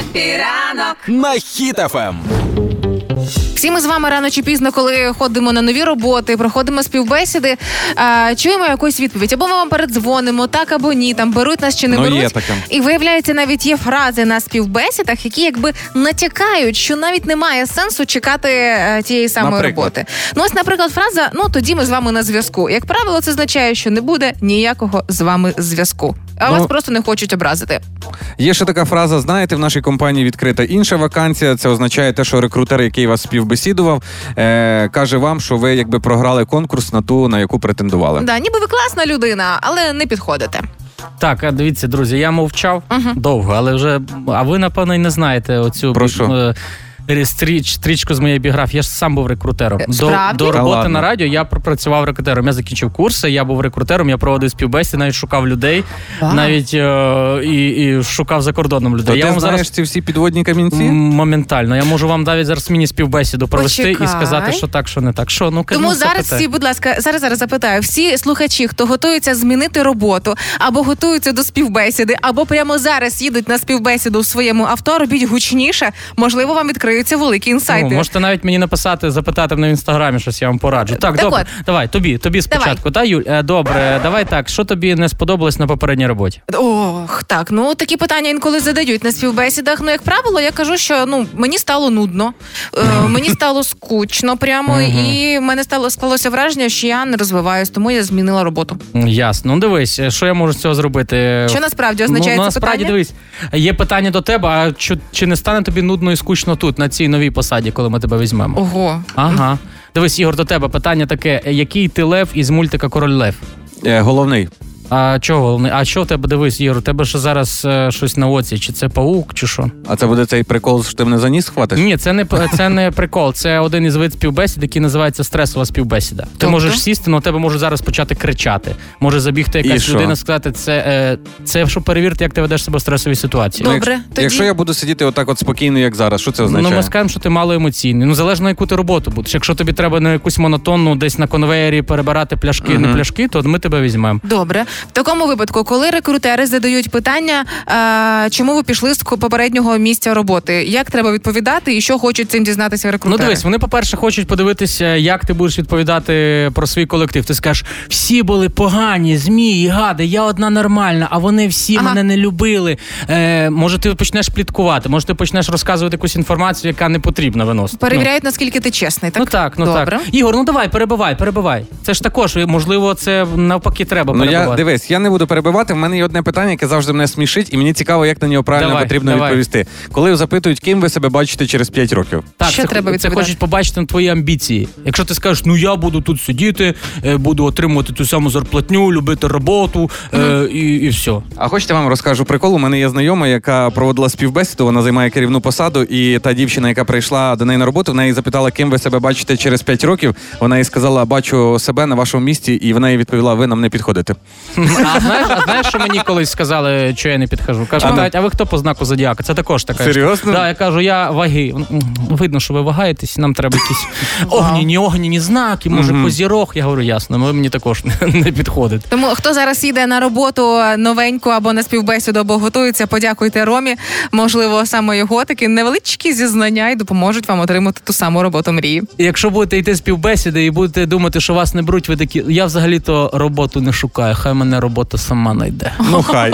Епіранок на Ем. хітафем. Всі ми з вами рано чи пізно, коли ходимо на нові роботи, проходимо співбесіди, а, чуємо якусь відповідь. Або ми вам передзвонимо, так або ні, там беруть нас чи не Ну, беруть. є таке. І виявляється, навіть є фрази на співбесідах, які якби натякають, що навіть немає сенсу чекати е, тієї самої Наприклад? роботи. Ну ось, наприклад, фраза ну тоді ми з вами на зв'язку. Як правило, це означає, що не буде ніякого з вами зв'язку. А Ну, вас просто не хочуть образити. Є ще така фраза: знаєте, в нашій компанії відкрита інша вакансія. Це означає те, що рекрутер, який вас співбесідував, е, каже вам, що ви якби програли конкурс на ту, на яку претендували. Да, ніби ви класна людина, але не підходите. Так, а дивіться, друзі, я мовчав довго, але вже. А ви, напевно, і не знаєте оцю Про що? е, стрічку з моєї біографії. Я ж сам був рекрутером. До, до роботи на радіо я пропрацював рекрутером. Я закінчив курси, я був рекрутером, я проводив співбесіди, навіть шукав людей, Вау. навіть е, і, і шукав за кордоном людей. То я ти вам знаєш зараз ці всі підводні камінці? моментально. Я можу вам навіть зараз міні-співбесіду провести Почекай. і сказати, що так, що не так. Що, ну, Тому ну, зараз запитай. всі, будь ласка, зараз зараз запитаю. Всі слухачі, хто готується змінити роботу або готуються до співбесіди, або прямо зараз їдуть на співбесіду в своєму авто, робіть гучніше. Можливо, вам відкриються великі інсайти. Ну, можете навіть мені написати, запитати в інстаграмі, щось я вам пораджу. Так, Так добре. от. Давай, тобі, тобі спочатку. Та, Юль, Е, добре, давай так. Що тобі не сподобалось на попередній роботі? Ох, так. Ну такі питання інколи задають на співбесідах. Ну, як правило, я кажу, що ну мені стало нудно, е, мені стало скучно прямо, і в мене стало склалося враження, що я не розвиваюсь, тому я змінила роботу. Ясно. Ну дивись, е, що я можу з цього зробити? Що насправді означає ну, це насправді, питання? дивись, є питання до тебе, а чи, чи не стане тобі нудно і скучно тут, на цій новій посаді, коли ми тебе візьмемо? Ого. Ага. Дивись, Ігор, до тебе питання таке: який ти лев із мультика Король Лев? Е, головний. А чого головне? А що в тебе дивись, Ігор? У тебе що зараз е, щось на оці? Чи це паук, чи що? А це буде цей прикол, що ти мене за ніс хватиш? Ні, це не п- це не прикол. Це один із вид співбесід, який називається стресова співбесіда. Ти Тобто? можеш сісти, але тебе може зараз почати кричати. Може забігти якась що? людина, сказати, це, е, це щоб перевірити, як ти ведеш себе в стресовій ситуації. Ну, Ну, Добре, якщо, тоді- якщо я буду сидіти отак от спокійно, як зараз, що це означає? Ну, ми скажемо, що ти мало емоційний. Ну, залежно, яку ти роботу будеш. Якщо тобі треба на якусь монотонну десь на конвеєрі перебирати пляшки, не пляшки, то ми тебе візьмемо. Добре, в такому випадку, коли рекрутери задають питання, а, чому ви пішли з попереднього місця роботи, як треба відповідати і що хочуть цим дізнатися Ну, дивись, вони, по-перше, хочуть подивитися, як ти будеш відповідати про свій колектив. Ти скажеш, всі були погані, змії, гади, я одна нормальна, а вони всі Ага. мене не любили. Е, може, ти почнеш пліткувати, може, ти почнеш розказувати якусь інформацію, яка не потрібна виносити. Перевіряють, наскільки ти чесний. Так? Ну так, ну Добре. так. Ігор, ну давай, перебивай, перебивай. Це ж також, можливо, це навпаки треба Ну я перебивати. Дивись, я не буду перебивати. В мене є одне питання, яке завжди мене смішить, і мені цікаво, як на нього правильно Давай, потрібно давай. відповісти. Коли запитують, ким ви себе бачите через 5 років. Так, Що це, треба це хочуть побачити на твої амбіції. Якщо ти скажеш, ну я буду тут сидіти, е, буду отримувати ту саму зарплатню, любити роботу е, і, і все. А хочете вам розкажу прикол? У мене є знайома, яка проводила співбесіду. Вона займає керівну посаду, і та дівчина, яка прийшла до неї на роботу, в неї запитала, ким ви себе бачите через 5 років. Вона їй сказала, бачу себе на вашому місці, і вона їй відповіла, ви нам не підходите. А знаєш, а знаєш, що мені колись сказали, що я не підхожу? Кажуть, А ну. а, ви хто по знаку зодіака? Це також така. Серйозно? Да, я кажу, я ваги. Видно, що ви вагаєтесь, нам треба якісь огняні, огняні знаки, може, Мгм. козірог. Я говорю, ясно, ви мені також не, не підходите. Тому хто зараз їде на роботу новеньку або на співбесіду, або готується, подякуйте Ромі. Можливо, саме його такі невеличкі зізнання і допоможуть вам отримати ту саму роботу мрії. І якщо будете йти співбесіди і будете думати, що вас не беруть, ви такі, я взагалі-то роботу не шукаю, хай мене робота сама знайде. Ну хай.